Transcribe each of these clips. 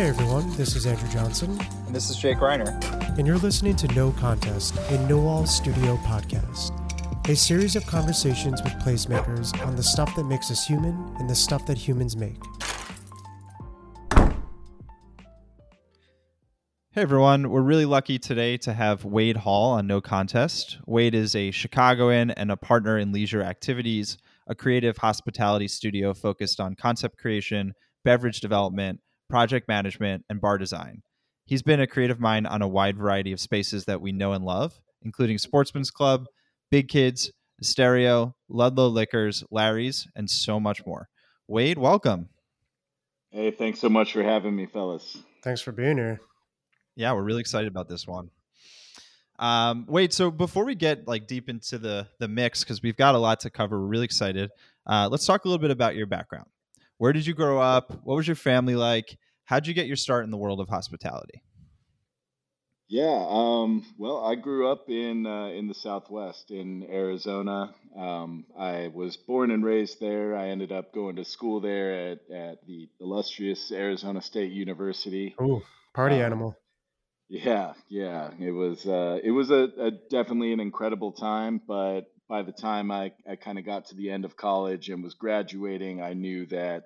Hey everyone, this is Andrew Johnson. And this is Jake Reiner. And you're listening to No Contest, a Noall Studio podcast. A series of conversations with placemakers on the stuff that makes us human and the stuff that humans make. Hey everyone, we're really lucky today to have Wade Hall on No Contest. Wade is a Chicagoan and a partner in leisure activities, a creative hospitality studio focused on concept creation, beverage development, project management, and bar design. He's been a creative mind on a wide variety of spaces that we know and love, including Sportsman's Club, Big Kids, Stereo, Ludlow Liquors, Larry's, and so much more. Wade, welcome. Hey, thanks so much for having me, fellas. Thanks for being here. Yeah, we're really excited about this one. Um, wait, so before we get like deep into the the mix, because we've got a lot to cover, we're really excited. Uh, let's talk a little bit about your background. Where did you grow up? What was your family like? How'd you get your start in the world of hospitality? Yeah, um, well, I grew up in uh, in the Southwest in Arizona. Um, I was born and raised there. I ended up going to school there at, at the illustrious Arizona State University. Oh, party um, animal. Yeah, yeah, it was uh, it was a, a, definitely an incredible time, but by the time I, I kind of got to the end of college and was graduating, I knew that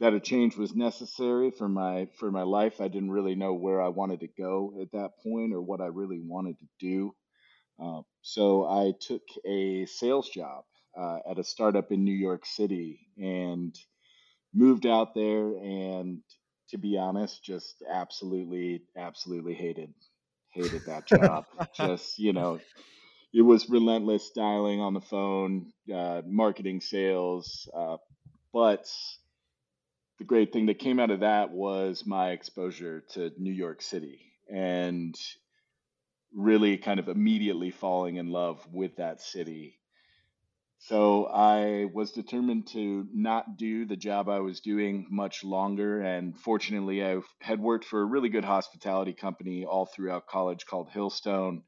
that a change was necessary for my for my life. I didn't really know where I wanted to go at that point or what I really wanted to do. Uh, so I took a sales job uh, at a startup in New York City and moved out there. And to be honest, just absolutely, absolutely hated hated that job. just you know, it was relentless dialing on the phone, uh, marketing, sales. Uh, but the great thing that came out of that was my exposure to New York City and really kind of immediately falling in love with that city. So I was determined to not do the job I was doing much longer. And fortunately, I had worked for a really good hospitality company all throughout college called Hillstone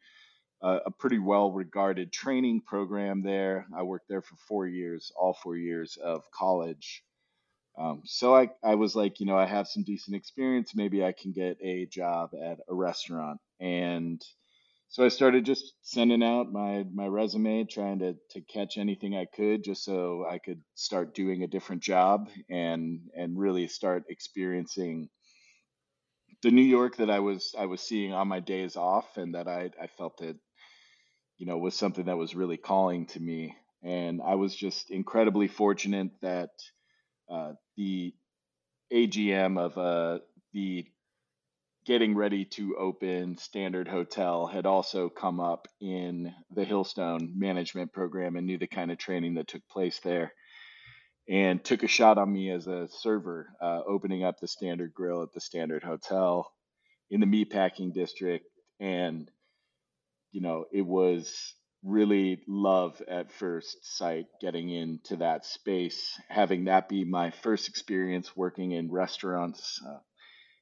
uh, a pretty well regarded training program there. I worked there for four years, all four years of college. Um, so I, I was like, you know, I have some decent experience. Maybe I can get a job at a restaurant. And so I started just sending out my, my resume, trying to, to catch anything I could just so I could start doing a different job and, and really start experiencing the New York that I was I was seeing on my days off and that I, I felt that you know, was something that was really calling to me. And I was just incredibly fortunate that uh, the AGM of uh, the getting ready to open Standard Hotel had also come up in the Hillstone management program and knew the kind of training that took place there. And took a shot on me as a server, uh, opening up the Standard Grill at the Standard Hotel in the meatpacking district. And you know, it was really love at first sight getting into that space, having that be my first experience working in restaurants uh,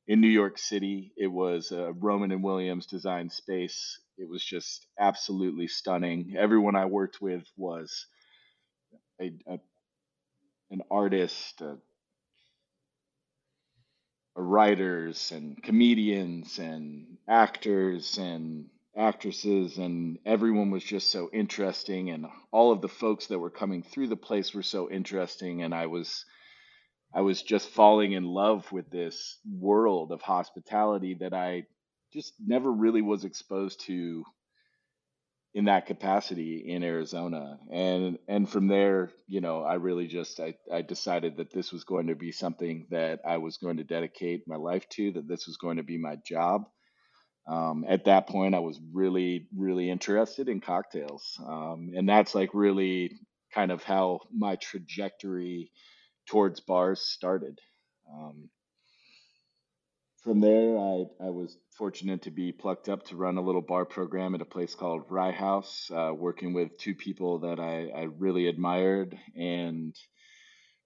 in New York City. It was a Roman and Williams design space. It was just absolutely stunning. Everyone I worked with was a, a an artist, a, a writers and comedians and actors and actresses and everyone was just so interesting and all of the folks that were coming through the place were so interesting and I was I was just falling in love with this world of hospitality that I just never really was exposed to in that capacity in Arizona. And and from there, you know, I really just I, I decided that this was going to be something that I was going to dedicate my life to, that this was going to be my job um, at that point, I was really, really interested in cocktails. Um, and that's like really kind of how my trajectory towards bars started. Um, from there, I, I was fortunate to be plucked up to run a little bar program at a place called Rye House, uh, working with two people that I, I really admired. And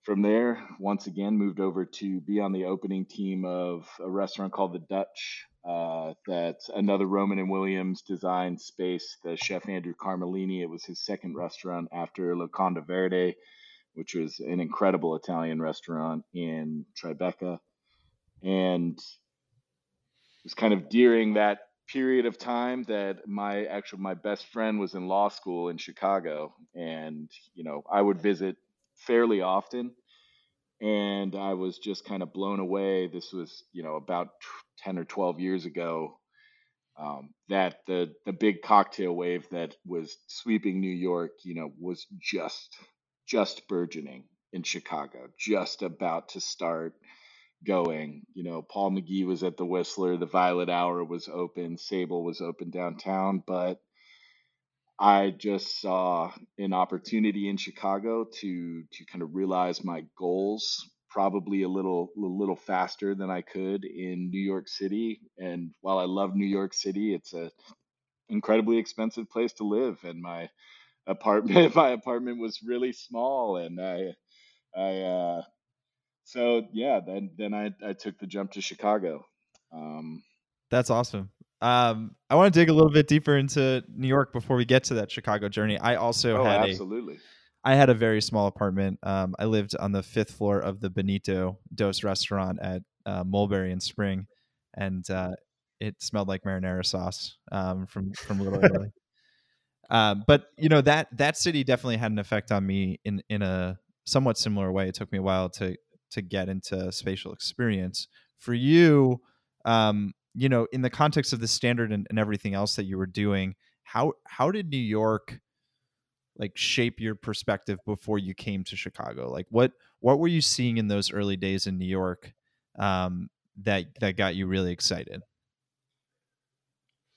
from there, once again, moved over to be on the opening team of a restaurant called The Dutch uh, that's another Roman and Williams design space. The chef Andrew Carmellini. It was his second restaurant after Locanda Verde, which was an incredible Italian restaurant in Tribeca. and it was kind of during that period of time that my actual my best friend was in law school in Chicago and you know I would visit fairly often and I was just kind of blown away this was you know about 10 or 12 years ago um, that the the big cocktail wave that was sweeping New York you know was just just burgeoning in Chicago just about to start going. You know, Paul McGee was at the Whistler, the Violet Hour was open, Sable was open downtown, but I just saw an opportunity in Chicago to to kind of realize my goals probably a little a little faster than I could in New York City. And while I love New York City, it's a incredibly expensive place to live and my apartment my apartment was really small and I I uh so yeah, then then I I took the jump to Chicago. Um, That's awesome. Um, I want to dig a little bit deeper into New York before we get to that Chicago journey. I also oh, had absolutely. a I had a very small apartment. Um, I lived on the fifth floor of the Benito Dos restaurant at uh, Mulberry and Spring, and uh, it smelled like marinara sauce um, from from Little Italy. Um, but you know that that city definitely had an effect on me in in a somewhat similar way. It took me a while to to get into spatial experience. For you, um, you know, in the context of the standard and, and everything else that you were doing, how how did New York like shape your perspective before you came to Chicago? Like what what were you seeing in those early days in New York um, that that got you really excited?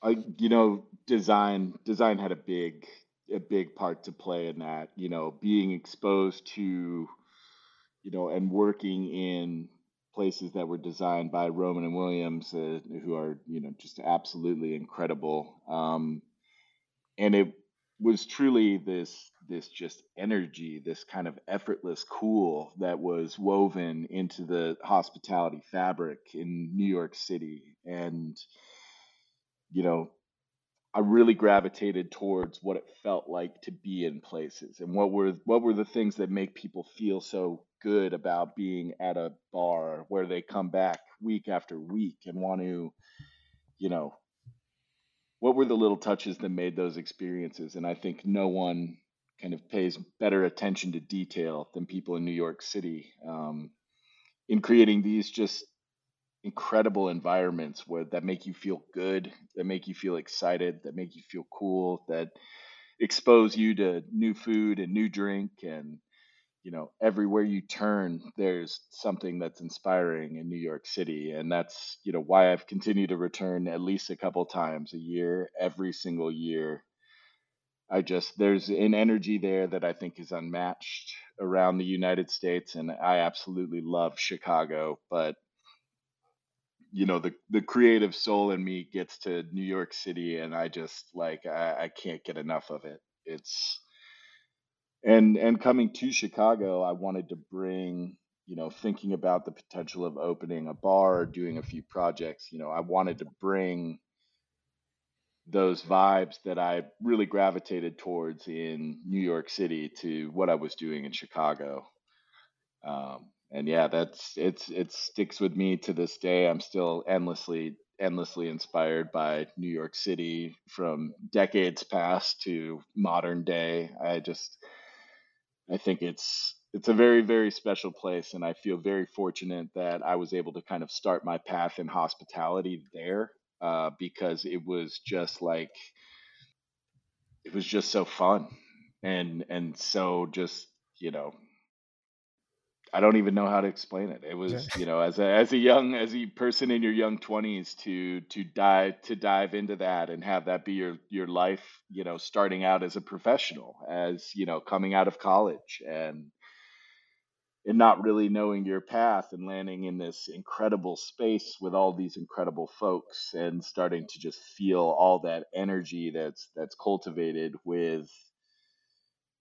I, you know, design design had a big a big part to play in that. You know, being exposed to you know, and working in places that were designed by Roman and Williams, uh, who are, you know, just absolutely incredible. Um, and it was truly this this just energy, this kind of effortless cool that was woven into the hospitality fabric in New York City. And, you know, I really gravitated towards what it felt like to be in places and what were what were the things that make people feel so good about being at a bar where they come back week after week and want to, you know, what were the little touches that made those experiences? And I think no one kind of pays better attention to detail than people in New York City um, in creating these just incredible environments where that make you feel good, that make you feel excited, that make you feel cool, that expose you to new food and new drink. And you know everywhere you turn there's something that's inspiring in New York City. And that's you know why I've continued to return at least a couple times a year every single year. I just there's an energy there that I think is unmatched around the United States. And I absolutely love Chicago but you know the the creative soul in me gets to New York City and I just like I, I can't get enough of it it's and and coming to Chicago, I wanted to bring, you know, thinking about the potential of opening a bar or doing a few projects, you know, I wanted to bring those vibes that I really gravitated towards in New York City to what I was doing in Chicago. Um, and yeah, that's it's it sticks with me to this day. I'm still endlessly endlessly inspired by New York City from decades past to modern day. I just I think it's it's a very very special place, and I feel very fortunate that I was able to kind of start my path in hospitality there uh, because it was just like it was just so fun and and so just you know I don't even know how to explain it. It was, you know, as a as a young as a person in your young twenties to to dive to dive into that and have that be your your life, you know, starting out as a professional, as you know, coming out of college and and not really knowing your path and landing in this incredible space with all these incredible folks and starting to just feel all that energy that's that's cultivated with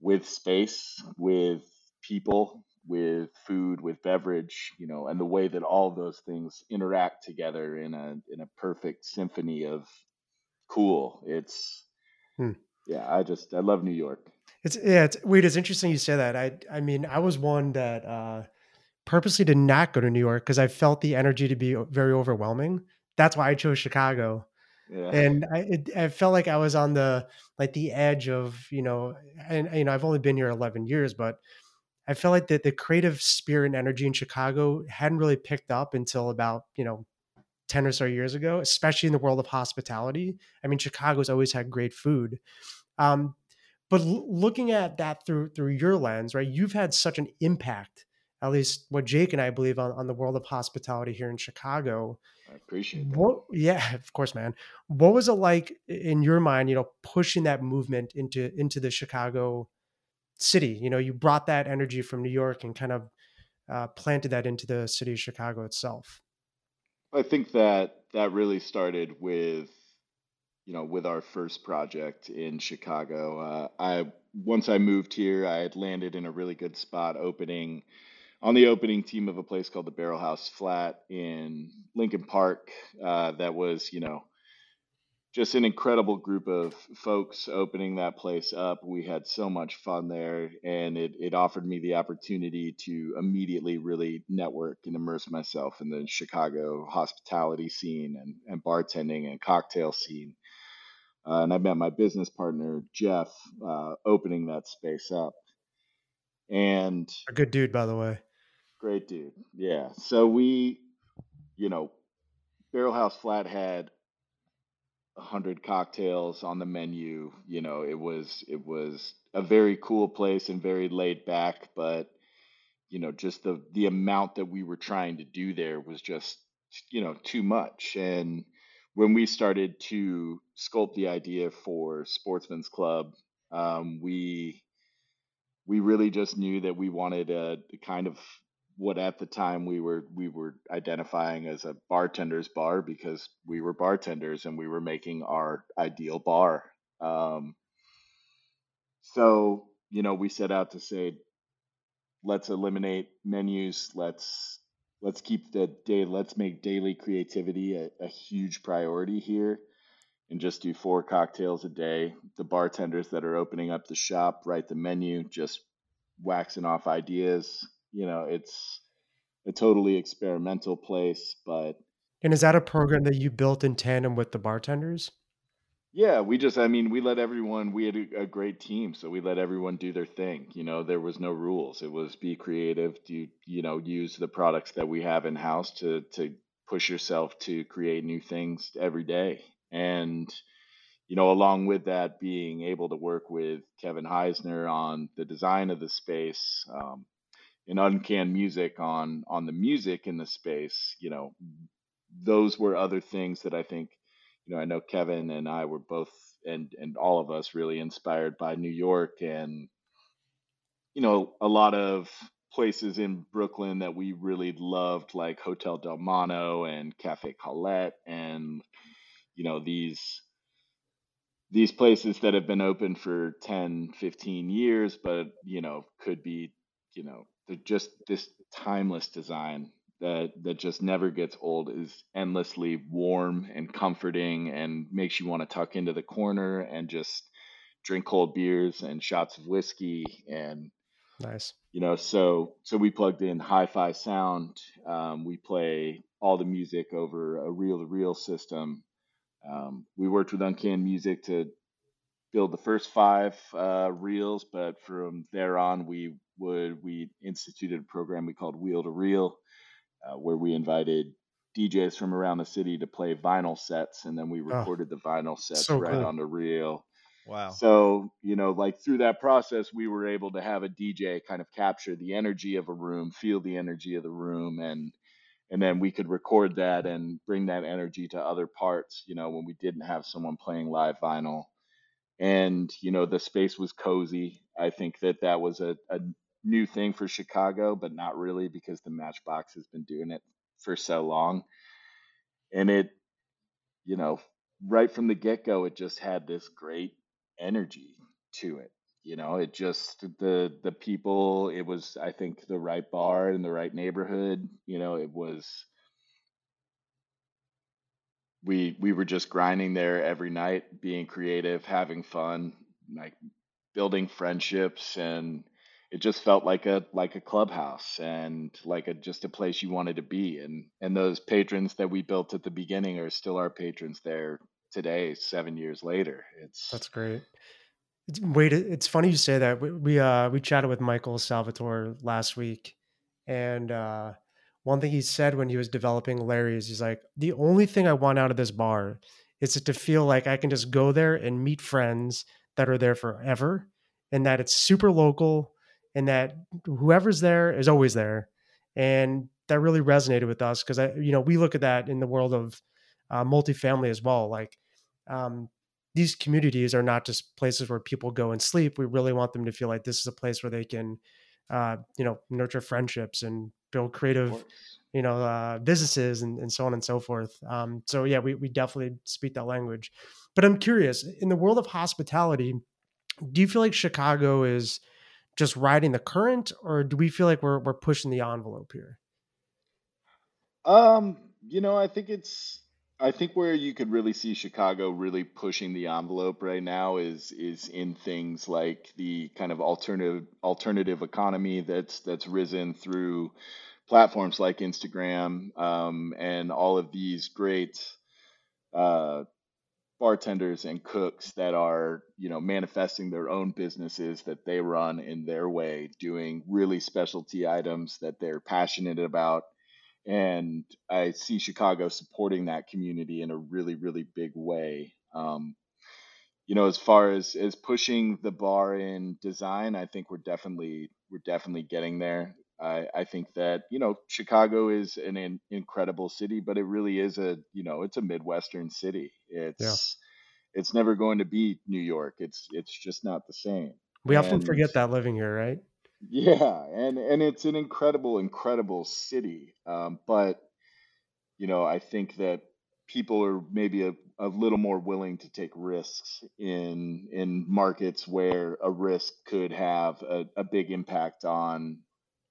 with space, with people, with food, with beverage, you know, and the way that all those things interact together in a in a perfect symphony of cool. It's hmm. yeah, I just I love New York. It's yeah, it's weird. It's interesting you say that. I I mean, I was one that uh purposely did not go to New York because I felt the energy to be very overwhelming. That's why I chose Chicago. Yeah. And I, it, I felt like I was on the like the edge of you know, and you know I've only been here eleven years, but I felt like that the creative spirit and energy in Chicago hadn't really picked up until about you know 10 or so years ago, especially in the world of hospitality. I mean, Chicago's always had great food. Um, but l- looking at that through through your lens, right? You've had such an impact, at least what Jake and I believe on, on the world of hospitality here in Chicago. I appreciate that. What yeah, of course, man. What was it like in your mind, you know, pushing that movement into into the Chicago city? You know, you brought that energy from New York and kind of uh, planted that into the city of Chicago itself. I think that that really started with, you know, with our first project in Chicago. Uh, I once I moved here, I had landed in a really good spot opening on the opening team of a place called the Barrel House Flat in Lincoln Park. Uh, that was, you know, just an incredible group of folks opening that place up. We had so much fun there, and it, it offered me the opportunity to immediately really network and immerse myself in the Chicago hospitality scene and, and bartending and cocktail scene. Uh, and I met my business partner, Jeff, uh, opening that space up. And a good dude, by the way. Great dude. Yeah. So we, you know, Barrel House Flat had hundred cocktails on the menu. You know, it was it was a very cool place and very laid back, but you know, just the the amount that we were trying to do there was just you know too much. And when we started to sculpt the idea for Sportsman's Club, um, we we really just knew that we wanted a, a kind of what at the time we were we were identifying as a bartender's bar because we were bartenders and we were making our ideal bar. Um, so you know we set out to say let's eliminate menus let's let's keep the day let's make daily creativity a, a huge priority here and just do four cocktails a day the bartenders that are opening up the shop write the menu just waxing off ideas you know, it's a totally experimental place, but and is that a program that you built in tandem with the bartenders? Yeah, we just, I mean, we let everyone, we had a, a, great team, so we let everyone do their thing. You know, there was no rules. It was be creative, do, you know, use the products that we have in house to, to push yourself to create new things every day. And, you know, along with that, being able to work with Kevin Heisner on the design of the space, um, and uncanned music on on the music in the space you know those were other things that i think you know i know kevin and i were both and and all of us really inspired by new york and you know a lot of places in brooklyn that we really loved like hotel Delmano and cafe colette and you know these these places that have been open for 10 15 years but you know could be you know they're just this timeless design that that just never gets old is endlessly warm and comforting and makes you want to tuck into the corner and just drink cold beers and shots of whiskey and nice. you know so so we plugged in hi-fi sound um, we play all the music over a reel-to-reel system. Um, we worked with uncanned music to build the first five uh, reels but from there on we would we instituted a program we called Wheel to Reel, uh, where we invited DJs from around the city to play vinyl sets, and then we oh, recorded oh, the vinyl sets so right cool. on the reel. Wow. So, you know, like through that process, we were able to have a DJ kind of capture the energy of a room, feel the energy of the room, and and then we could record that and bring that energy to other parts. You know, when we didn't have someone playing live vinyl, and you know, the space was cozy. I think that that was a, a new thing for Chicago, but not really because the Matchbox has been doing it for so long. And it, you know, right from the get go, it just had this great energy to it. You know, it just the the people. It was, I think, the right bar in the right neighborhood. You know, it was. We we were just grinding there every night, being creative, having fun, like building friendships and it just felt like a like a clubhouse and like a just a place you wanted to be and and those patrons that we built at the beginning are still our patrons there today 7 years later it's That's great. It's, wait, it's funny you say that. We we, uh, we chatted with Michael Salvatore last week, and uh, one thing he said when he was developing Larry's, he's like, the only thing I want out of this bar is to feel like I can just go there and meet friends that are there forever, and that it's super local, and that whoever's there is always there, and that really resonated with us because I, you know, we look at that in the world of uh, multifamily as well, like. Um, these communities are not just places where people go and sleep. We really want them to feel like this is a place where they can, uh, you know, nurture friendships and build creative, you know, uh, businesses and, and so on and so forth. Um, so yeah, we, we definitely speak that language. But I'm curious, in the world of hospitality, do you feel like Chicago is just riding the current, or do we feel like we're we're pushing the envelope here? Um, you know, I think it's I think where you could really see Chicago really pushing the envelope right now is is in things like the kind of alternative alternative economy that's that's risen through platforms like Instagram um, and all of these great uh, bartenders and cooks that are you know manifesting their own businesses that they run in their way, doing really specialty items that they're passionate about and I see Chicago supporting that community in a really, really big way. Um, you know, as far as as pushing the bar in design, I think we're definitely we're definitely getting there. I, I think that you know Chicago is an in, incredible city, but it really is a you know it's a midwestern city. It's yeah. it's never going to be New York. It's it's just not the same. We and, often forget that living here, right? Yeah, and and it's an incredible, incredible city. Um, but you know, I think that people are maybe a, a little more willing to take risks in in markets where a risk could have a, a big impact on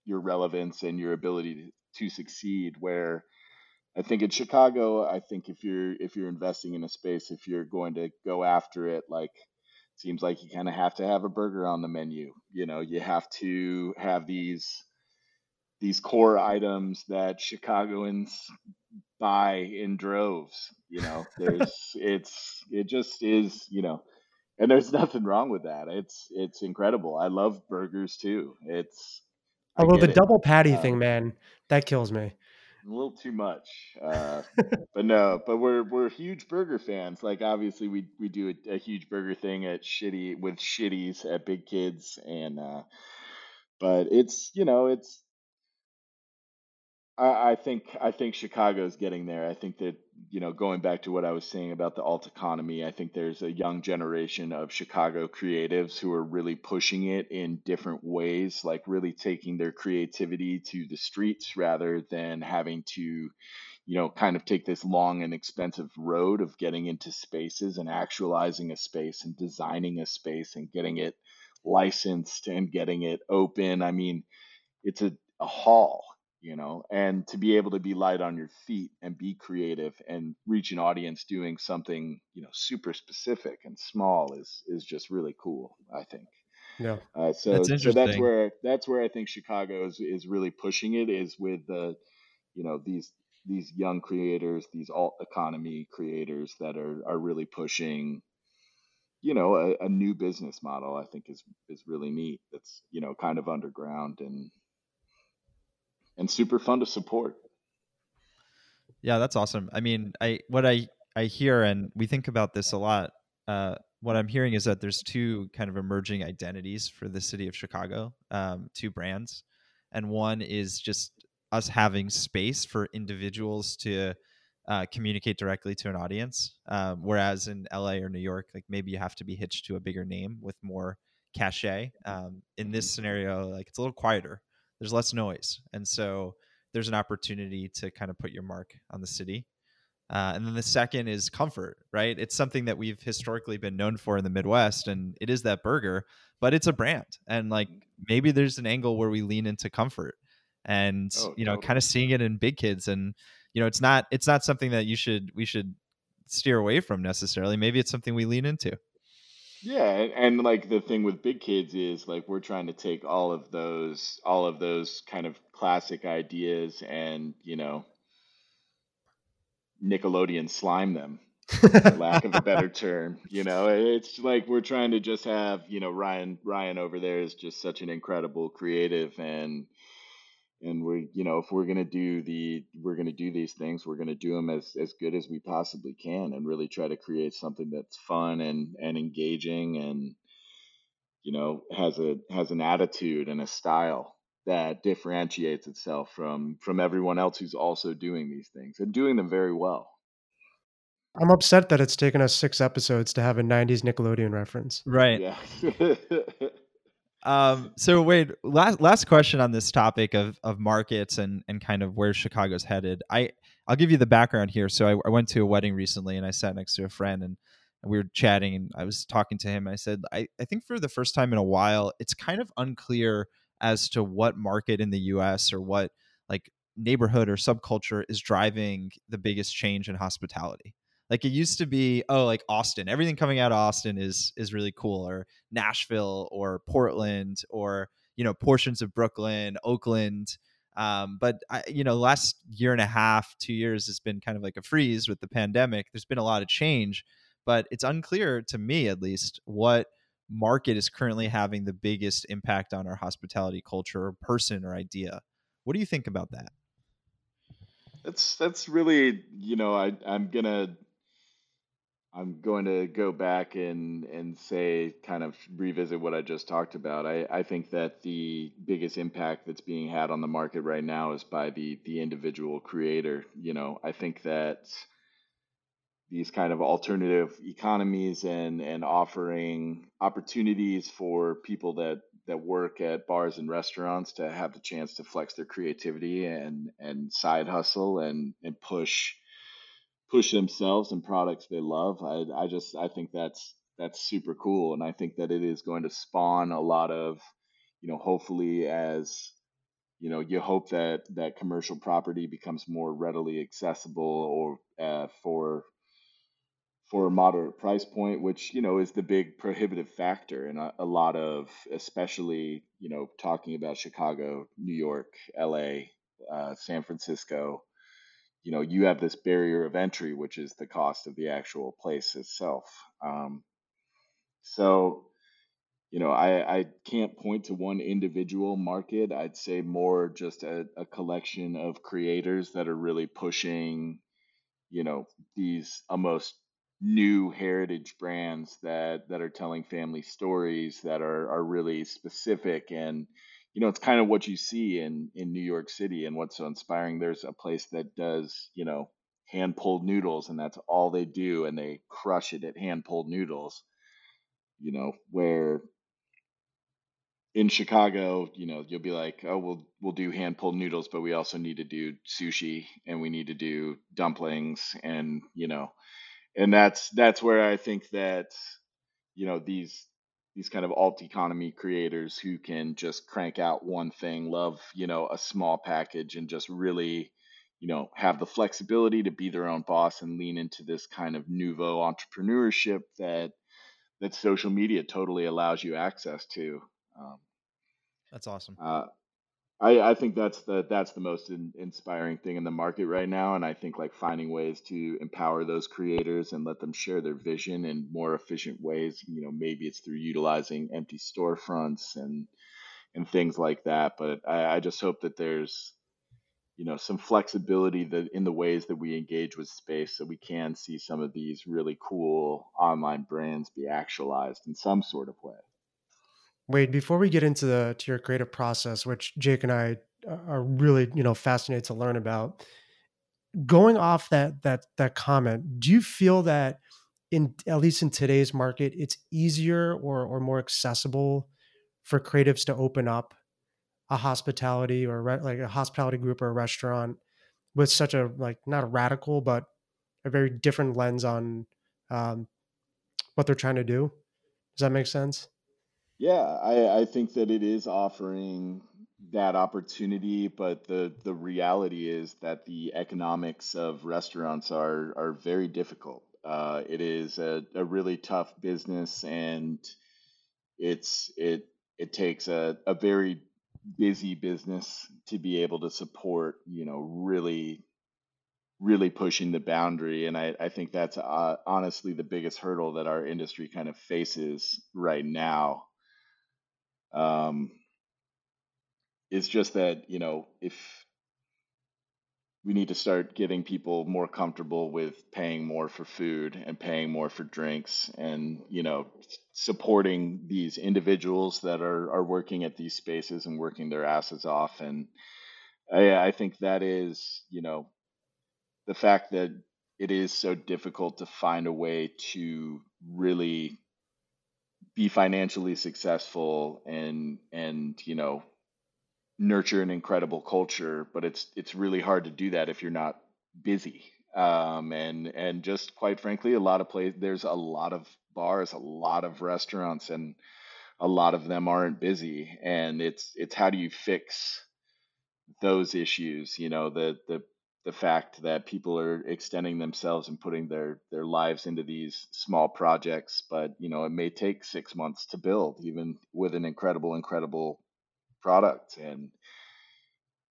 your relevance and your ability to, to succeed. Where I think in Chicago, I think if you're if you're investing in a space, if you're going to go after it, like seems like you kind of have to have a burger on the menu. You know, you have to have these these core items that Chicagoans buy in droves. You know, there's it's it just is, you know, and there's nothing wrong with that. It's it's incredible. I love burgers too. It's although the it. double patty um, thing, man, that kills me a little too much. Uh, but no, but we're we're huge burger fans. Like obviously we we do a, a huge burger thing at shitty with shitties at Big Kids and uh but it's you know it's I, think I think Chicago's getting there. I think that you know going back to what I was saying about the alt economy, I think there's a young generation of Chicago creatives who are really pushing it in different ways, like really taking their creativity to the streets rather than having to you know kind of take this long and expensive road of getting into spaces and actualizing a space and designing a space and getting it licensed and getting it open. I mean, it's a, a hall you know, and to be able to be light on your feet and be creative and reach an audience doing something, you know, super specific and small is is just really cool, I think. Yeah. Uh, so that's so that's where that's where I think Chicago is is really pushing it is with the, you know, these these young creators, these alt economy creators that are are really pushing you know a, a new business model i think is is really neat that's you know kind of underground and and super fun to support. Yeah, that's awesome. I mean, I what I I hear and we think about this a lot. Uh, what I'm hearing is that there's two kind of emerging identities for the city of Chicago, um, two brands, and one is just us having space for individuals to uh, communicate directly to an audience. Um, whereas in LA or New York, like maybe you have to be hitched to a bigger name with more cachet. Um, in this scenario, like it's a little quieter there's less noise and so there's an opportunity to kind of put your mark on the city. Uh, and then the second is comfort right? It's something that we've historically been known for in the midwest and it is that burger but it's a brand and like maybe there's an angle where we lean into comfort and oh, you know totally. kind of seeing it in big kids and you know it's not it's not something that you should we should steer away from necessarily. Maybe it's something we lean into Yeah, and, and like the thing with big kids is like we're trying to take all of those all of those kind of classic ideas and, you know, Nickelodeon slime them, for lack of a better term. You know, it's like we're trying to just have, you know, Ryan Ryan over there is just such an incredible creative and and we're you know if we're going to do the we're going to do these things we're going to do them as as good as we possibly can and really try to create something that's fun and and engaging and you know has a has an attitude and a style that differentiates itself from from everyone else who's also doing these things and doing them very well. I'm upset that it's taken us six episodes to have a 90s nickelodeon reference. Right. Yeah Um, so wait, last last question on this topic of of markets and and kind of where Chicago's headed. I I'll give you the background here. So I, I went to a wedding recently, and I sat next to a friend, and we were chatting, and I was talking to him. I said, I I think for the first time in a while, it's kind of unclear as to what market in the U.S. or what like neighborhood or subculture is driving the biggest change in hospitality like it used to be oh like austin everything coming out of austin is is really cool or nashville or portland or you know portions of brooklyn oakland um, but I, you know last year and a half two years has been kind of like a freeze with the pandemic. There's been a lot of change but it's unclear to me at least what market is currently having the biggest impact on our hospitality culture or person or idea. What do you think about that? That's that's really you know I, i'm gonna I'm going to go back and and say kind of revisit what I just talked about. I, I think that the biggest impact that's being had on the market right now is by the the individual creator. You know, I think that these kind of alternative economies and and offering opportunities for people that that work at bars and restaurants to have the chance to flex their creativity and and side hustle and and push push themselves and products they love. I, I just I think that's that's super cool, and I think that it is going to spawn a lot of, you know, hopefully as you know, you hope that that commercial property becomes more readily accessible or uh, for for a moderate price point, which you know is the big prohibitive factor in a, a lot of, especially you know, talking about Chicago, New York, L.A., uh, San Francisco you know you have this barrier of entry which is the cost of the actual place itself. Um, so you know I, I can't point to one individual market. I'd say more just a, a collection of creators that are really pushing you know these almost new heritage brands that that are telling family stories that are are really specific and you know, it's kind of what you see in in New York City and what's so inspiring. There's a place that does, you know, hand pulled noodles and that's all they do and they crush it at hand pulled noodles. You know, where in Chicago, you know, you'll be like, "Oh, we'll we'll do hand pulled noodles, but we also need to do sushi and we need to do dumplings and, you know, and that's that's where I think that you know, these these kind of alt economy creators who can just crank out one thing, love, you know, a small package and just really, you know, have the flexibility to be their own boss and lean into this kind of nouveau entrepreneurship that that social media totally allows you access to. Um, That's awesome. Uh, I, I think that's the that's the most in, inspiring thing in the market right now, and I think like finding ways to empower those creators and let them share their vision in more efficient ways. You know, maybe it's through utilizing empty storefronts and and things like that. But I, I just hope that there's you know some flexibility that in the ways that we engage with space, so we can see some of these really cool online brands be actualized in some sort of way. Wade, before we get into the to your creative process, which Jake and I uh, are really you know fascinated to learn about, going off that that that comment, do you feel that in at least in today's market, it's easier or or more accessible for creatives to open up a hospitality or re- like a hospitality group or a restaurant with such a like not a radical but a very different lens on um, what they're trying to do. Does that make sense? Yeah, I, I think that it is offering that opportunity, but the the reality is that the economics of restaurants are are very difficult. Uh, it is a, a really tough business, and it's it it takes a, a very busy business to be able to support you know really really pushing the boundary and i, I think that's uh, honestly the biggest hurdle that our industry kind of faces right now um, it's just that you know if we need to start getting people more comfortable with paying more for food and paying more for drinks and you know supporting these individuals that are are working at these spaces and working their asses off. And I, I think that is you know the fact that it is so difficult to find a way to really be financially successful and and you know nurture an incredible culture, but it's it's really hard to do that if you're not busy. Um, and and just quite frankly, a lot of places there's a lot of bars, a lot of restaurants, and a lot of them aren't busy. And it's it's how do you fix those issues? You know, the the the fact that people are extending themselves and putting their their lives into these small projects, but you know, it may take six months to build, even with an incredible, incredible product. And,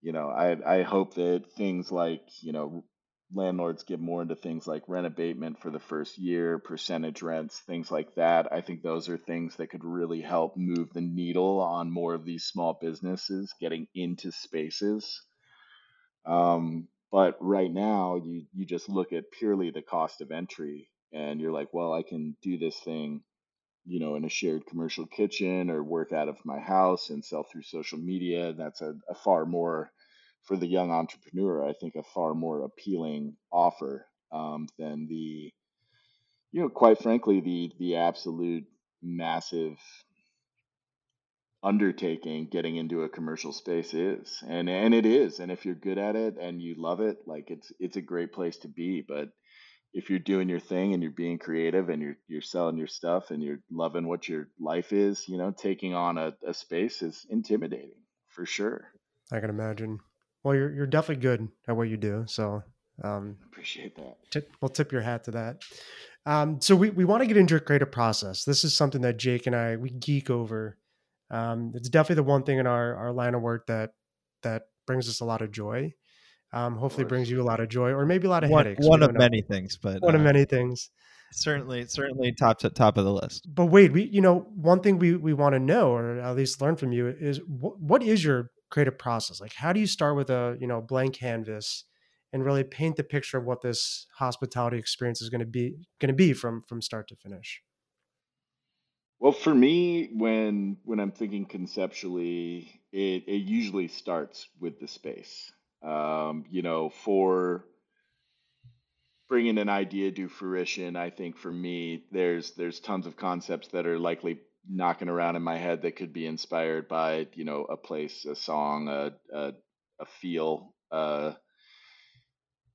you know, I, I hope that things like, you know, landlords get more into things like rent abatement for the first year, percentage rents, things like that. I think those are things that could really help move the needle on more of these small businesses getting into spaces. Um, but right now, you you just look at purely the cost of entry, and you're like, well, I can do this thing you know, in a shared commercial kitchen or work out of my house and sell through social media. That's a, a far more, for the young entrepreneur, I think a far more appealing offer um, than the, you know, quite frankly, the the absolute massive undertaking getting into a commercial space is and and it is and if you're good at it and you love it like it's it's a great place to be but if you're doing your thing and you're being creative and you're you're selling your stuff and you're loving what your life is, you know, taking on a, a space is intimidating for sure. I can imagine. Well, you're you're definitely good at what you do, so um, appreciate that. Tip, we'll tip your hat to that. Um, so we, we want to get into your creative process. This is something that Jake and I we geek over. Um, it's definitely the one thing in our our line of work that that brings us a lot of joy um, hopefully brings you a lot of joy or maybe a lot of one, headaches. One of know. many things, but one uh, of many things. Certainly, certainly top to top of the list. But wait, we you know one thing we we want to know or at least learn from you is wh- what is your creative process? Like, how do you start with a you know blank canvas and really paint the picture of what this hospitality experience is going to be going to be from from start to finish? Well, for me, when when I'm thinking conceptually, it, it usually starts with the space. Um, you know, for bringing an idea to fruition, I think for me, there's there's tons of concepts that are likely knocking around in my head that could be inspired by you know a place, a song, a a, a feel. Uh,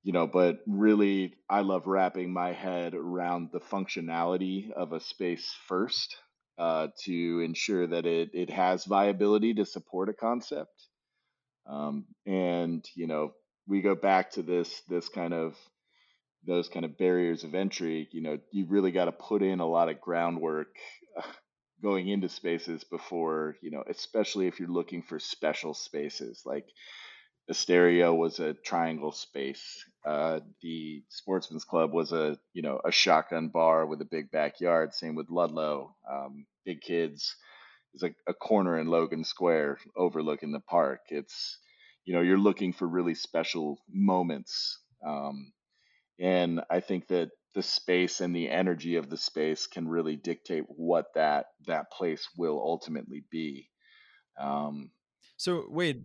you know, but really, I love wrapping my head around the functionality of a space first uh, to ensure that it it has viability to support a concept. Um, and you know, we go back to this this kind of those kind of barriers of entry. You know, you really got to put in a lot of groundwork going into spaces before you know, especially if you're looking for special spaces. Like Asteria was a triangle space. Uh, the Sportsman's Club was a you know a shotgun bar with a big backyard. Same with Ludlow. Um, big kids It's a, a corner in Logan Square overlooking the park. It's you know you're looking for really special moments, um, and I think that the space and the energy of the space can really dictate what that that place will ultimately be. Um, so wait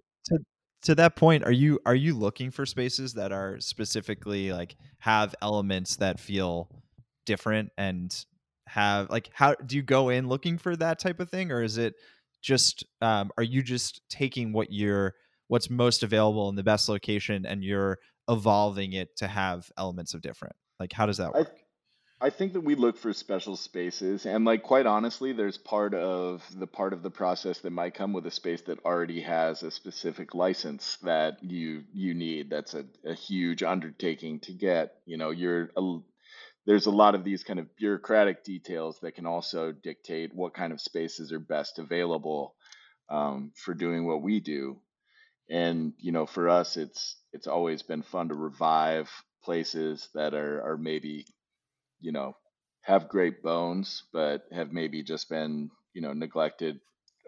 to that point, are you are you looking for spaces that are specifically like have elements that feel different and have like how do you go in looking for that type of thing or is it just um, are you just taking what you're what's most available in the best location and you're evolving it to have elements of different? Like how does that work? I, I think that we look for special spaces and like quite honestly there's part of the part of the process that might come with a space that already has a specific license that you you need that's a, a huge undertaking to get you know you're a, there's a lot of these kind of bureaucratic details that can also dictate what kind of spaces are best available um, for doing what we do. And you know, for us, it's it's always been fun to revive places that are are maybe you know have great bones, but have maybe just been you know neglected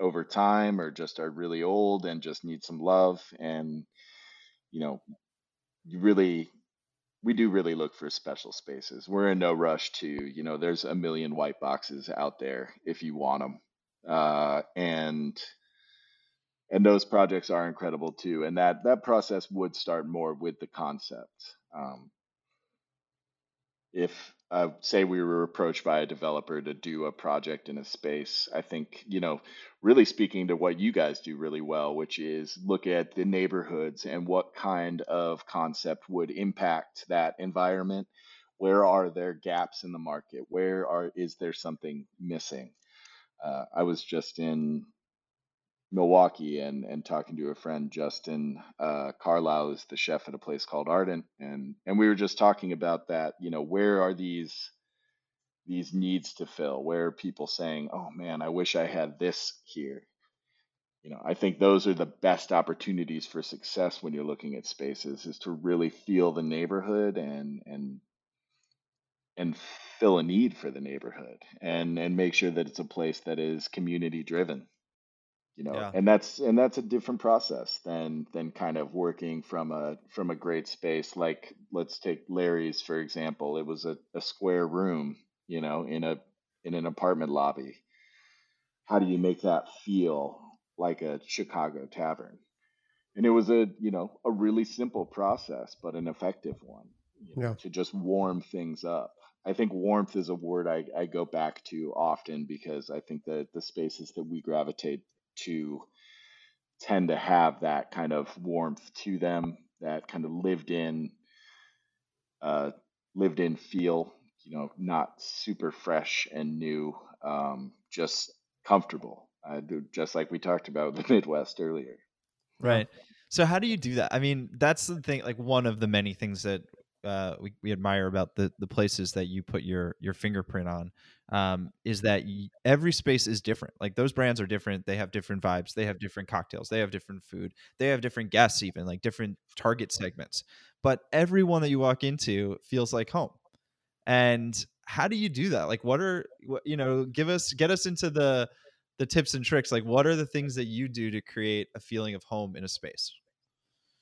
over time or just are really old and just need some love and you know you really we do really look for special spaces. We're in no rush to, you know, there's a million white boxes out there if you want them, uh, and and those projects are incredible too. And that that process would start more with the concept. Um, if uh, say we were approached by a developer to do a project in a space, I think, you know, really speaking to what you guys do really well, which is look at the neighborhoods and what kind of concept would impact that environment. Where are there gaps in the market? Where are is there something missing? Uh, I was just in Milwaukee and and talking to a friend, Justin uh, Carlisle is the chef at a place called Ardent, and and we were just talking about that. You know, where are these these needs to fill? Where are people saying, "Oh man, I wish I had this here." You know, I think those are the best opportunities for success when you're looking at spaces is to really feel the neighborhood and and and fill a need for the neighborhood and and make sure that it's a place that is community driven you know yeah. and that's and that's a different process than than kind of working from a from a great space. Like let's take larry's for example. It was a, a square room you know in a in an apartment lobby. How do you make that feel like a chicago tavern? And it was a you know a really simple process but an effective one you know, yeah. to just warm things up. I think warmth is a word I, I go back to often because I think that the spaces that we gravitate to tend to have that kind of warmth to them, that kind of lived in, uh, lived in feel. You know, not super fresh and new, um, just comfortable. Uh, just like we talked about the Midwest earlier. Right. So how do you do that? I mean, that's the thing. Like one of the many things that uh, we, we admire about the the places that you put your your fingerprint on um, is that y- every space is different. Like those brands are different. They have different vibes. They have different cocktails. They have different food. They have different guests, even like different target segments. But everyone that you walk into feels like home. And how do you do that? Like, what are what, you know? Give us get us into the the tips and tricks. Like, what are the things that you do to create a feeling of home in a space?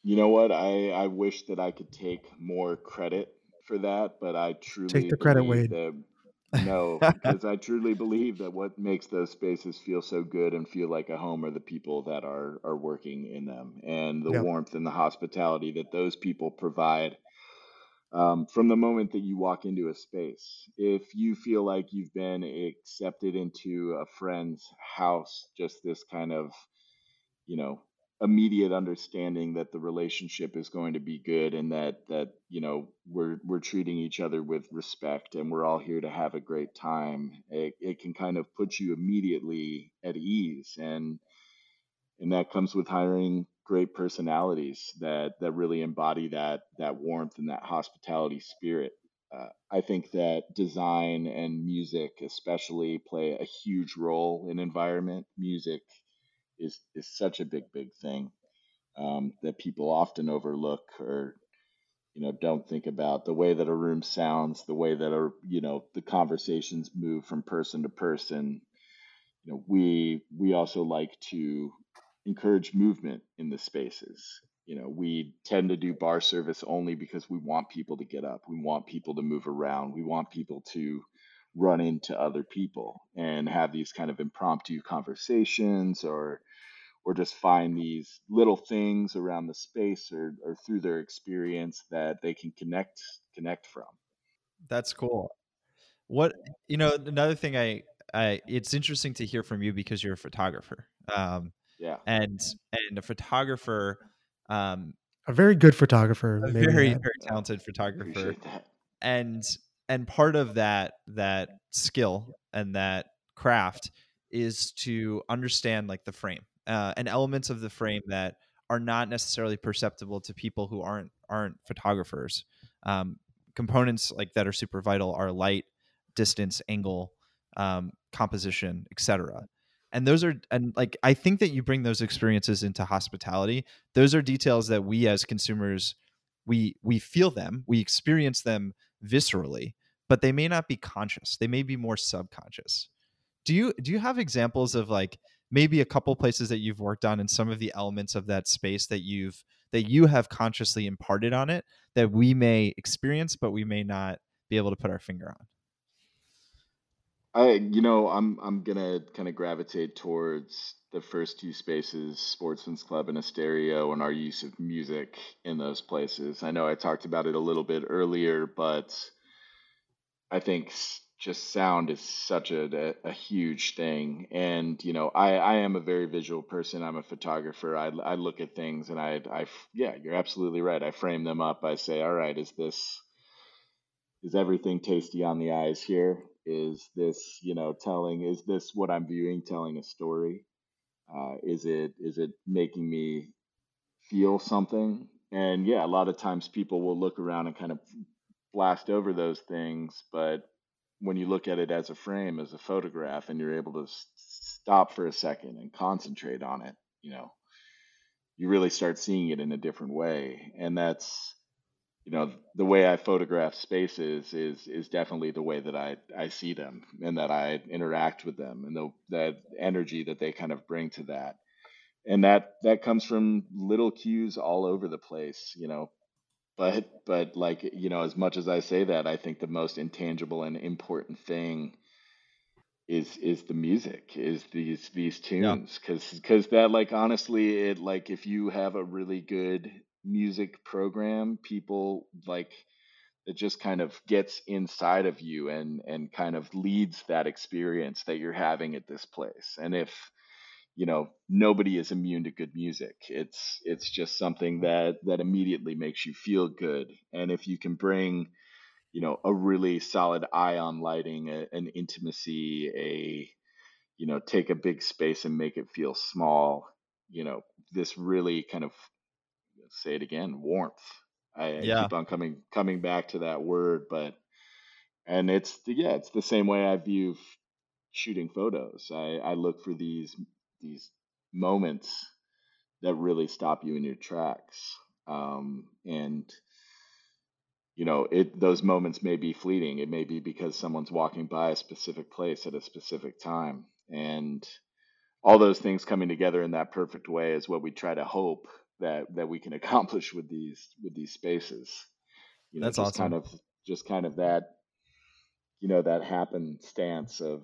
You know what? I, I wish that I could take more credit for that, but I truly take the credit, Wade. That, no, because I truly believe that what makes those spaces feel so good and feel like a home are the people that are are working in them and the warmth and the hospitality that those people provide. Um, from the moment that you walk into a space, if you feel like you've been accepted into a friend's house, just this kind of, you know, immediate understanding that the relationship is going to be good and that that you know we're we're treating each other with respect and we're all here to have a great time it, it can kind of put you immediately at ease. And and that comes with hiring great personalities that that really embody that that warmth and that hospitality spirit. Uh, I think that design and music especially play a huge role in environment. Music is is such a big big thing um, that people often overlook or you know don't think about the way that a room sounds the way that a you know the conversations move from person to person. You know we we also like to encourage movement in the spaces. You know we tend to do bar service only because we want people to get up. We want people to move around. We want people to run into other people and have these kind of impromptu conversations or or just find these little things around the space or, or through their experience that they can connect connect from. That's cool. What you know another thing i i it's interesting to hear from you because you're a photographer um yeah. and and a photographer um a very good photographer a very very talented photographer and and part of that that skill and that craft is to understand like the frame uh, and elements of the frame that are not necessarily perceptible to people who aren't aren't photographers um, components like that are super vital are light, distance, angle, um, composition, etc. And those are and like I think that you bring those experiences into hospitality. Those are details that we as consumers we we feel them, we experience them viscerally, but they may not be conscious. They may be more subconscious. Do you do you have examples of like maybe a couple places that you've worked on and some of the elements of that space that you've that you have consciously imparted on it that we may experience but we may not be able to put our finger on I, you know, I'm I'm gonna kind of gravitate towards the first two spaces, Sportsman's Club and Estereo, and our use of music in those places. I know I talked about it a little bit earlier, but I think just sound is such a, a, huge thing. And, you know, I, I am a very visual person. I'm a photographer. I, I look at things and I, I, yeah, you're absolutely right. I frame them up. I say, all right, is this, is everything tasty on the eyes here? Is this, you know, telling, is this what I'm viewing, telling a story? Uh, is it, is it making me feel something? And yeah, a lot of times people will look around and kind of blast over those things, but when you look at it as a frame, as a photograph, and you're able to s- stop for a second and concentrate on it, you know, you really start seeing it in a different way. And that's, you know, the way I photograph spaces is is definitely the way that I I see them and that I interact with them and the that energy that they kind of bring to that. And that that comes from little cues all over the place, you know, but but like you know as much as i say that i think the most intangible and important thing is is the music is these these tunes. Because because that like honestly it like if you have a really good music program people like it just kind of gets inside of you and and kind of leads that experience that you're having at this place. And if you know nobody is immune to good music it's it's just something mm-hmm. that that immediately makes you feel good. And if you can bring you know a really solid ion lighting a, an intimacy a you know take a big space and make it feel small you know this really kind of say it again warmth i, I yeah keep on coming coming back to that word but and it's yeah it's the same way i view shooting photos i i look for these these moments that really stop you in your tracks. Um, and you know, it those moments may be fleeting. It may be because someone's walking by a specific place at a specific time, and all those things coming together in that perfect way is what we try to hope that that we can accomplish with these with these spaces. You know, that's just kind of just kind of that you know that happenstance of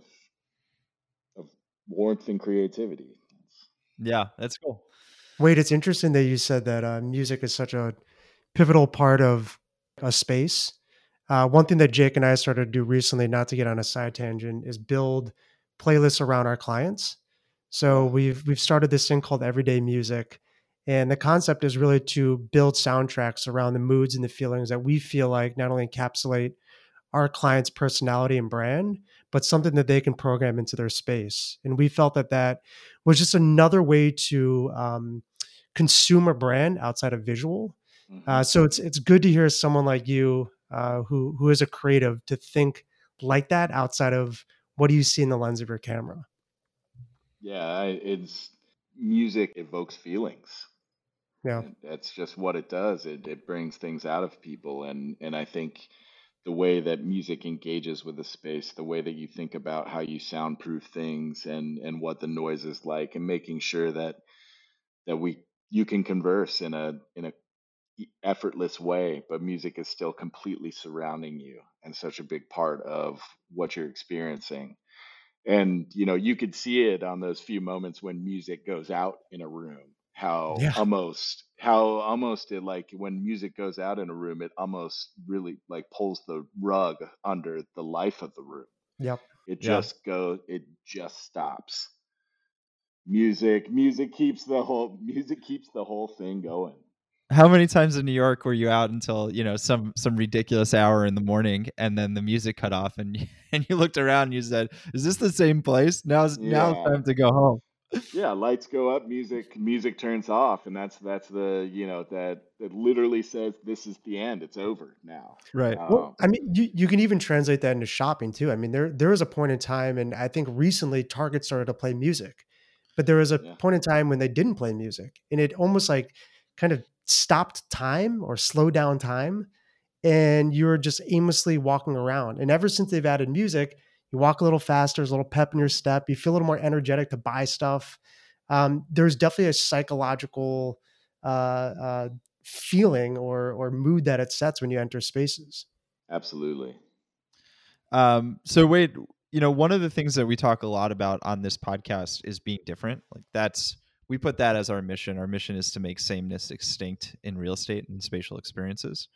of warmth and creativity. yeah that's cool Wade, it's interesting that you said that uh, music is such a pivotal part of a space. Uh, one thing that Jake and I started to do recently, not to get on a side tangent, is build playlists around our clients. So we've we've started this thing called Everyday Music, and the concept is really to build soundtracks around the moods and the feelings that we feel like not only encapsulate our client's personality and brand, but something that they can program into their space. And we felt that that was just another way to um, consume a brand outside of visual. hmm Uh, so it's it's good to hear someone like you, uh, who who is a creative, to think like that outside of what do you see in the lens of your camera. Yeah, I, it's music evokes feelings. Yeah, that's just what it does. It it brings things out of people, and and I think the way that music engages with the space, the way that you think about how you soundproof things, and and what the noise is like, and making sure that that we you can converse in a in a effortless way, but music is still completely surrounding you and such a big part of what you're experiencing. And you know, you could see it on those few moments when music goes out in a room, how yeah, almost how almost it like when music goes out in a room, it almost really like pulls the rug under the life of the room. yep. It just goes, it just stops. Music, music keeps the whole music keeps the whole thing going. how many times in new york were you out until you know some some ridiculous hour in the morning and then the music cut off and and you looked around and you said is this the same place now's now it's Yeah. time to go home yeah, lights go up, music music turns off, and that's that's the you know that it literally says this is the end. It's over now. Right. Um, well, I mean, you, you can even translate that into shopping too. I mean, there there was a point in time, and I think recently Target started to play music, but there was a yeah. point in time when they didn't play music, and it almost like kind of stopped time or slowed down time, and you were just aimlessly walking around. And ever since they've added music you walk a little faster, there's a little pep in your step. You feel a little more energetic to buy stuff. Um, there's definitely a psychological uh, uh, feeling or or mood that it sets when you enter spaces. Absolutely. Um, so Wade, you know, one of the things that we talk a lot about on this podcast is being different. Like that's we put that as our mission. Our mission is to make sameness extinct in real estate and spatial experiences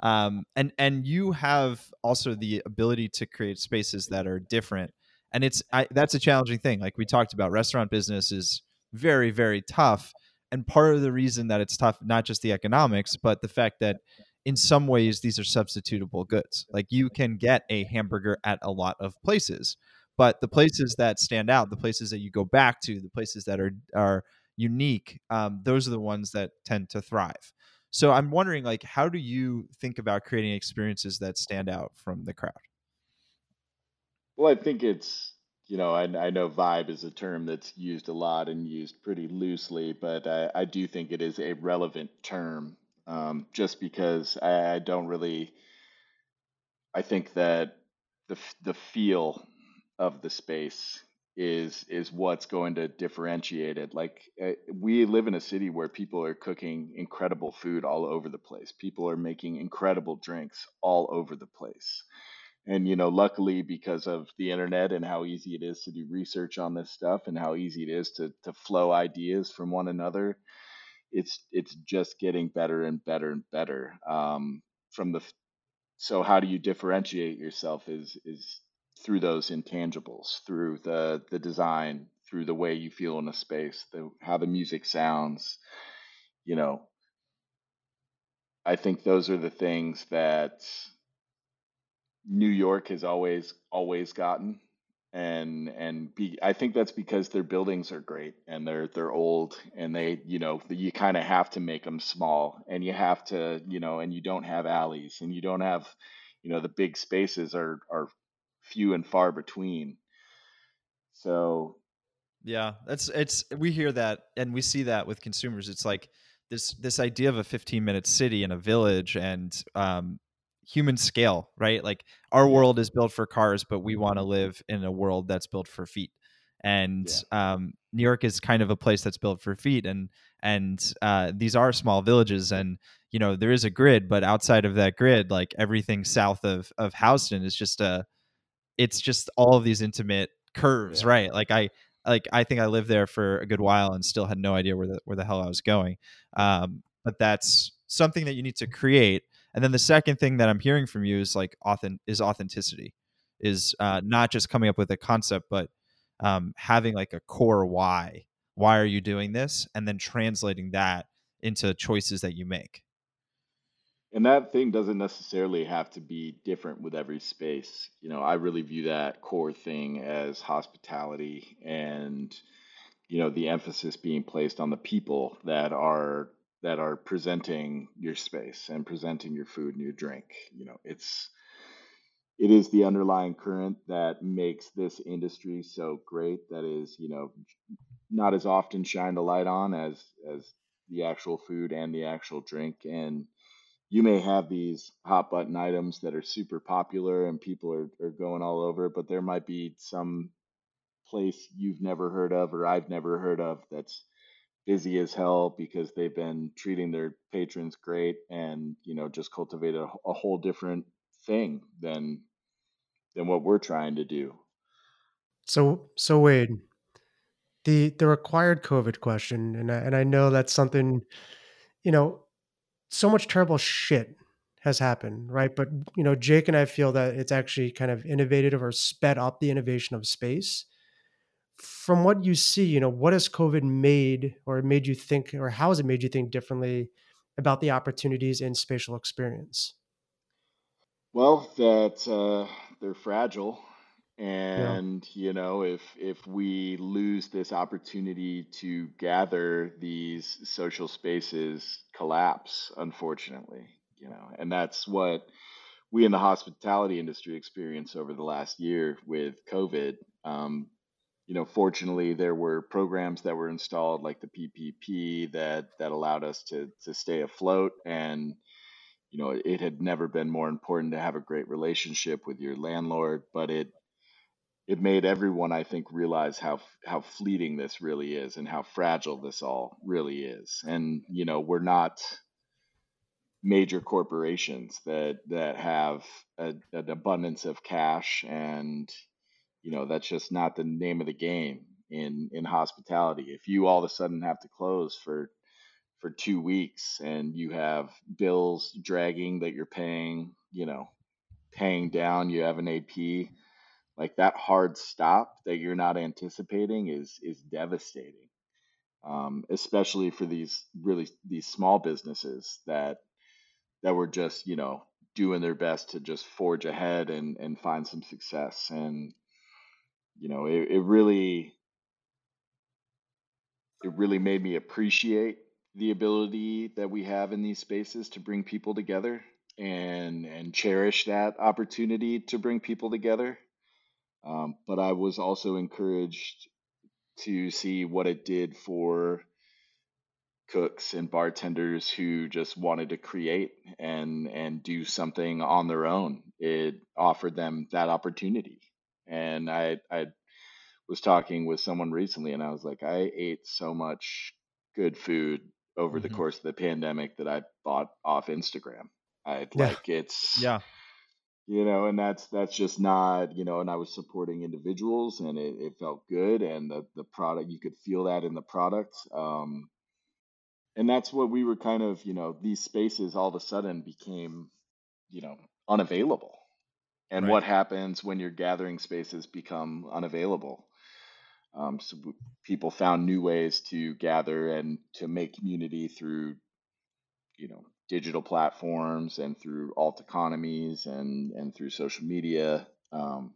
um, and and you have also the ability to create spaces that are different and it's I, that's a challenging thing like we talked about restaurant business is very very tough and part of the reason that it's tough not just the economics but the fact that in some ways these are substitutable goods like you can get a hamburger at a lot of places but the places that stand out the places that you go back to the places that are are unique um, those are the ones that tend to thrive so I'm wondering, like, how do you think about creating experiences that stand out from the crowd? Well, I think it's, you know, I, I know vibe is a term that's used a lot and used pretty loosely, but I, I do think it is a relevant term um, just because I, I don't really, I think that the, the feel of the space is is what's going to differentiate it. Like uh, we live in a city where people are cooking incredible food all over the place. People are making incredible drinks all over the place. And you know, luckily because of the internet and how easy it is to do research on this stuff and how easy it is to to flow ideas from one another, it's it's just getting better and better and better. Um, from the so how do you differentiate yourself is is through those intangibles, through the the design, through the way you feel in a space, the how the music sounds, you know. I think those are the things that New York has always always gotten and and be, I think that's because their buildings are great and they're they're old and they you know you kind of have to make them small and you have to you know and you don't have alleys and you don't have you know the big spaces are are few and far between. So yeah, that's it's we hear that and we see that with consumers. It's like this this idea of a 15 minute city and a village and um, human scale, right? Like our world is built for cars, but we want to live in a world that's built for feet. And yeah. um, New York is kind of a place that's built for feet, and and uh, these are small villages, and you know there is a grid, but outside of that grid, like everything south of of Houston is just a it's just all of these intimate curves, yeah. right? Like I like I think I lived there for a good while and still had no idea where the where the hell I was going. Um, but that's something that you need to create. And then the second thing that I'm hearing from you is like authentic is authenticity, is uh, not just coming up with a concept, but um, having like a core why. Why are you doing this? And then translating that into choices that you make. And that thing doesn't necessarily have to be different with every space. You know, I really view that core thing as hospitality and you know the emphasis being placed on the people that are that are presenting your space and presenting your food and your drink. You know, it's it is the underlying current that makes this industry so great that is, you know, not as often shined a light on as as the actual food and the actual drink and you may have these hot button items that are super popular and people are, are going all over, but there might be some place you've never heard of or I've never heard of that's busy as hell because they've been treating their patrons great and you know just cultivated a, a whole different thing than than what we're trying to do. So so Wade, the the required COVID question, and I, and I know that's something, you know, so much terrible shit has happened, right? But you know, Jake and I feel that it's actually kind of innovative or sped up the innovation of space. From what you see, you know, what has COVID made or made you think, or how has it made you think differently about the opportunities in spatial experience? Well, that uh, they're fragile And you know, if if we lose this opportunity to gather, these social spaces collapse, unfortunately. You know, and that's what we in the hospitality industry experienced over the last year with COVID. Um, you know, fortunately, there were programs that were installed, like the PPP, that that allowed us to to stay afloat. And you know, it had never been more important to have a great relationship with your landlord, but it it made everyone, I think, realize how how fleeting this really is and how fragile this all really is. And you know, we're not major corporations that that have a, an abundance of cash and you know that's just not the name of the game in in hospitality if you all of a sudden have to close for for two weeks and you have bills dragging that you're paying you know paying down you have an ap like that hard stop that you're not anticipating is is devastating um, especially for these really these small businesses that that were just you know doing their best to just forge ahead and and find some success. And you know it, it really it really made me appreciate the ability that we have in these spaces to bring people together and and cherish that opportunity to bring people together um, but i was also encouraged to see what it did for cooks and bartenders who just wanted to create and and do something on their own. It offered them that opportunity. And I I was talking with someone recently and I was like, I ate so much good food over the Mhm. course of the pandemic that I bought off Instagram. I Yeah. like it's Yeah. You know, and that's that's just not, you know, and I was supporting individuals and it, it felt good and the the product you could feel that in the product. Um and that's what we were kind of you know these spaces all of a sudden became you know unavailable and Right. what happens when your gathering spaces become unavailable um, so people found new ways to gather and to make community through you know digital platforms and through alt economies and and through social media um,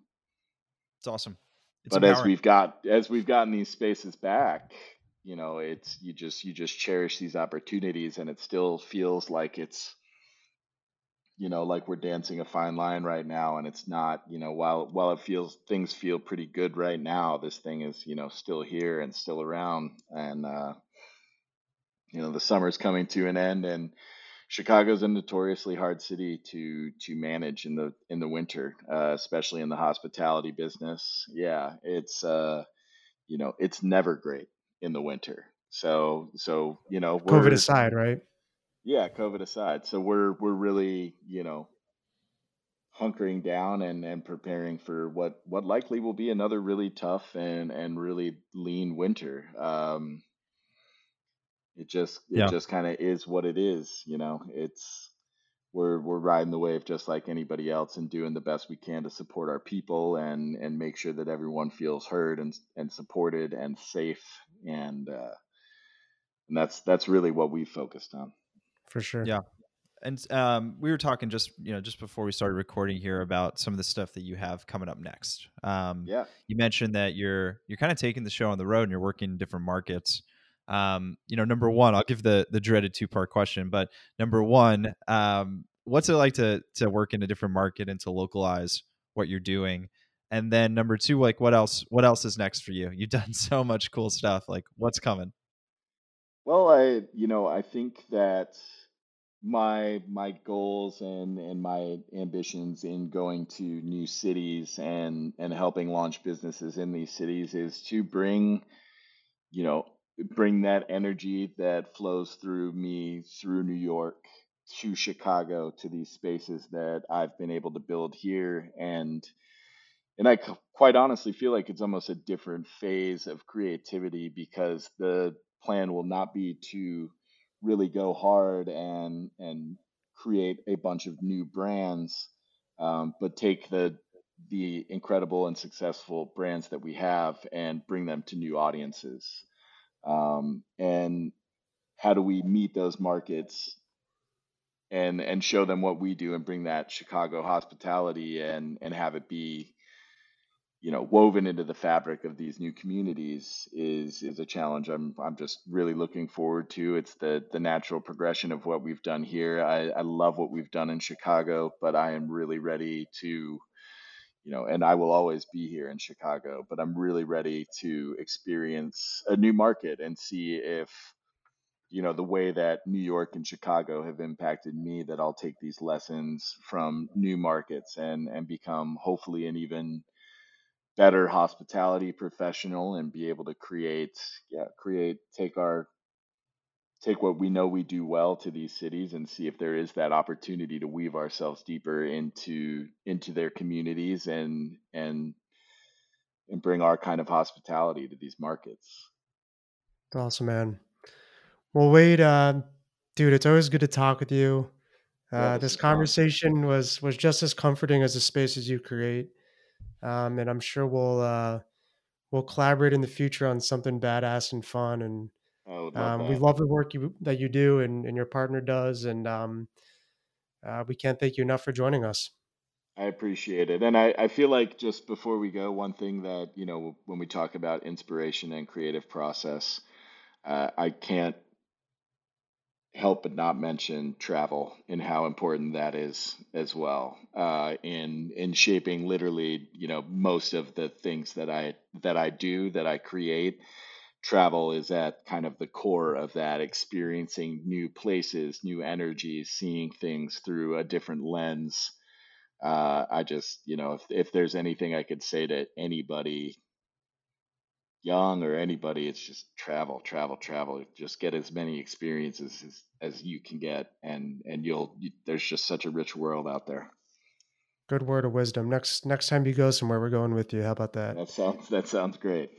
It's awesome. It's but as we've got as we've gotten these spaces back you know it's you just you just cherish these opportunities and it still feels like it's you know like we're dancing a fine line right now and it's not you know while while it feels things feel pretty good right now this thing is you know still here and still around and uh you know the summer's coming to an end and Chicago's a notoriously hard city to to manage in the in the winter, uh, especially in the hospitality business. Yeah, it's uh, you know, it's never great in the winter. So so you know, COVID aside, right? yeah, COVID aside. So we're we're really, you know, hunkering down and and preparing for what what likely will be another really tough and and really lean winter. Um, it just it Yeah. just kind of is what it is, you know. It's we're we're riding the wave just like anybody else and doing the best we can to support our people and and make sure that everyone feels heard and and supported and safe and uh, and that's that's really what we focused on. For sure. Yeah. And um, we were talking just you know just before we started recording here about some of the stuff that you have coming up next. Um, Yeah. you mentioned that you're you're kind of taking the show on the road and you're working in different markets. Um, you know, number one, I'll give the the dreaded two part question, but number one, um, what's it like to to work in a different market and to localize what you're doing? And then number two, like what else what else is next for you? You've done so much cool stuff. Like what's coming? Well, I you know I think that my my goals and and my ambitions in going to new cities and and helping launch businesses in these cities is to bring you know bring that energy that flows through me through New York to Chicago to these spaces that I've been able to build here and and I quite honestly feel like it's almost a different phase of creativity because the plan will not be to really go hard and and create a bunch of new brands, um, but take the the incredible and successful brands that we have and bring them to new audiences. Um, and how do we meet those markets and and show them what we do and bring that Chicago hospitality and and have it be you know woven into the fabric of these new communities is is a challenge i'm i'm just really looking forward to. It's the the natural progression of what we've done here. I i love what we've done in chicago but i am really ready to you know and i will always be here in chicago but i'm really ready to experience a new market and see if you know the way that new york and chicago have impacted me that i'll take these lessons from new markets and and become hopefully an even better hospitality professional and be able to create yeah create take our take what we know we do well to these cities and see if there is that opportunity to weave ourselves deeper into into their communities and and and bring our kind of hospitality to these markets. Awesome man. Well wade uh, dude it's always good to talk with you. Uh, this, conversation was was just as comforting as the spaces you create. Um, and I'm sure we'll uh, we'll collaborate in the future on something badass and fun. And um, we love the work you, that you do and, and your partner does, and um, uh, we can't thank you enough for joining us. I appreciate it, and I, I feel like just before we go, one thing that you know when we talk about inspiration and creative process, uh, I can't help but not mention travel and how important that is as well uh, in in shaping literally you know most of the things that I that I do that I create. Travel is at kind of the core of that, experiencing new places, new energies, seeing things through a different lens. Uh, I just, you know, if, if there's anything I could say to anybody young or anybody, it's just travel, travel, travel. Just get as many experiences as, as you can get, and and you'll you, there's just such a rich world out there. Good word of wisdom. Next next time you go somewhere, we're going with you. How about that? That sounds that sounds great.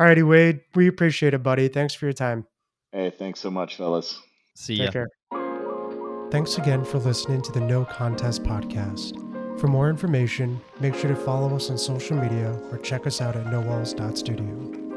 All righty, Wade. We appreciate it, buddy. Thanks for your time. Hey, thanks so much, fellas. See you. Take care. Thanks again for listening to the No Contest podcast. For more information, make sure to follow us on social media or check us out at nowalls.studio.